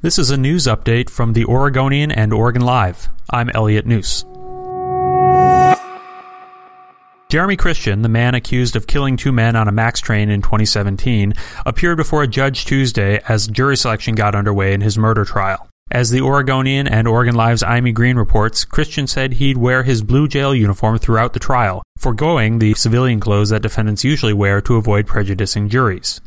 This is a news update from the Oregonian and Oregon Live. I'm Elliot Njus. Jeremy Christian, the man accused of killing two men on a MAX train in 2017, appeared before a judge Tuesday as jury selection got underway in his murder trial. As the Oregonian and Oregon Live's Aimee Green reports, Christian said he'd wear his blue jail uniform throughout the trial, foregoing the civilian clothes that defendants usually wear to avoid prejudicing juries.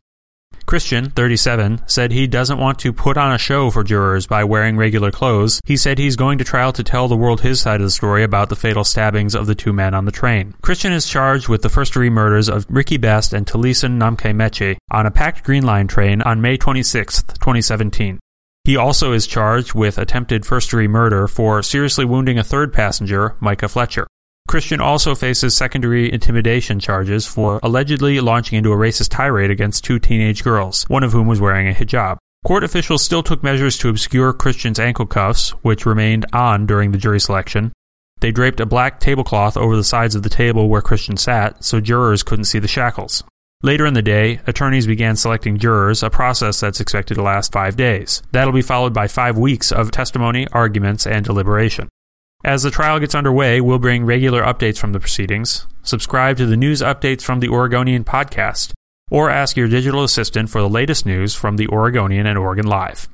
Christian, 37, said he doesn't want to put on a show for jurors by wearing regular clothes. He said he's going to trial to tell the world his side of the story about the fatal stabbings of the two men on the train. Christian is charged with the first degree murders of Ricky Best and Taliesin Namkai-Meche on a packed Green Line train on May 26, 2017. He also is charged with attempted first degree murder for seriously wounding a third passenger, Micah Fletcher. Christian also faces secondary intimidation charges for allegedly launching into a racist tirade against two teenage girls, one of whom was wearing a hijab. Court officials still took measures to obscure Christian's ankle cuffs, which remained on during the jury selection. They draped a black tablecloth over the sides of the table where Christian sat so jurors couldn't see the shackles. Later in the day, attorneys began selecting jurors, a process that's expected to last five days. That'll be followed by five weeks of testimony, arguments, and deliberation. As the trial gets underway, we'll bring regular updates from the proceedings. Subscribe to the news updates from the Oregonian podcast, or ask your digital assistant for the latest news from the Oregonian and Oregon Live.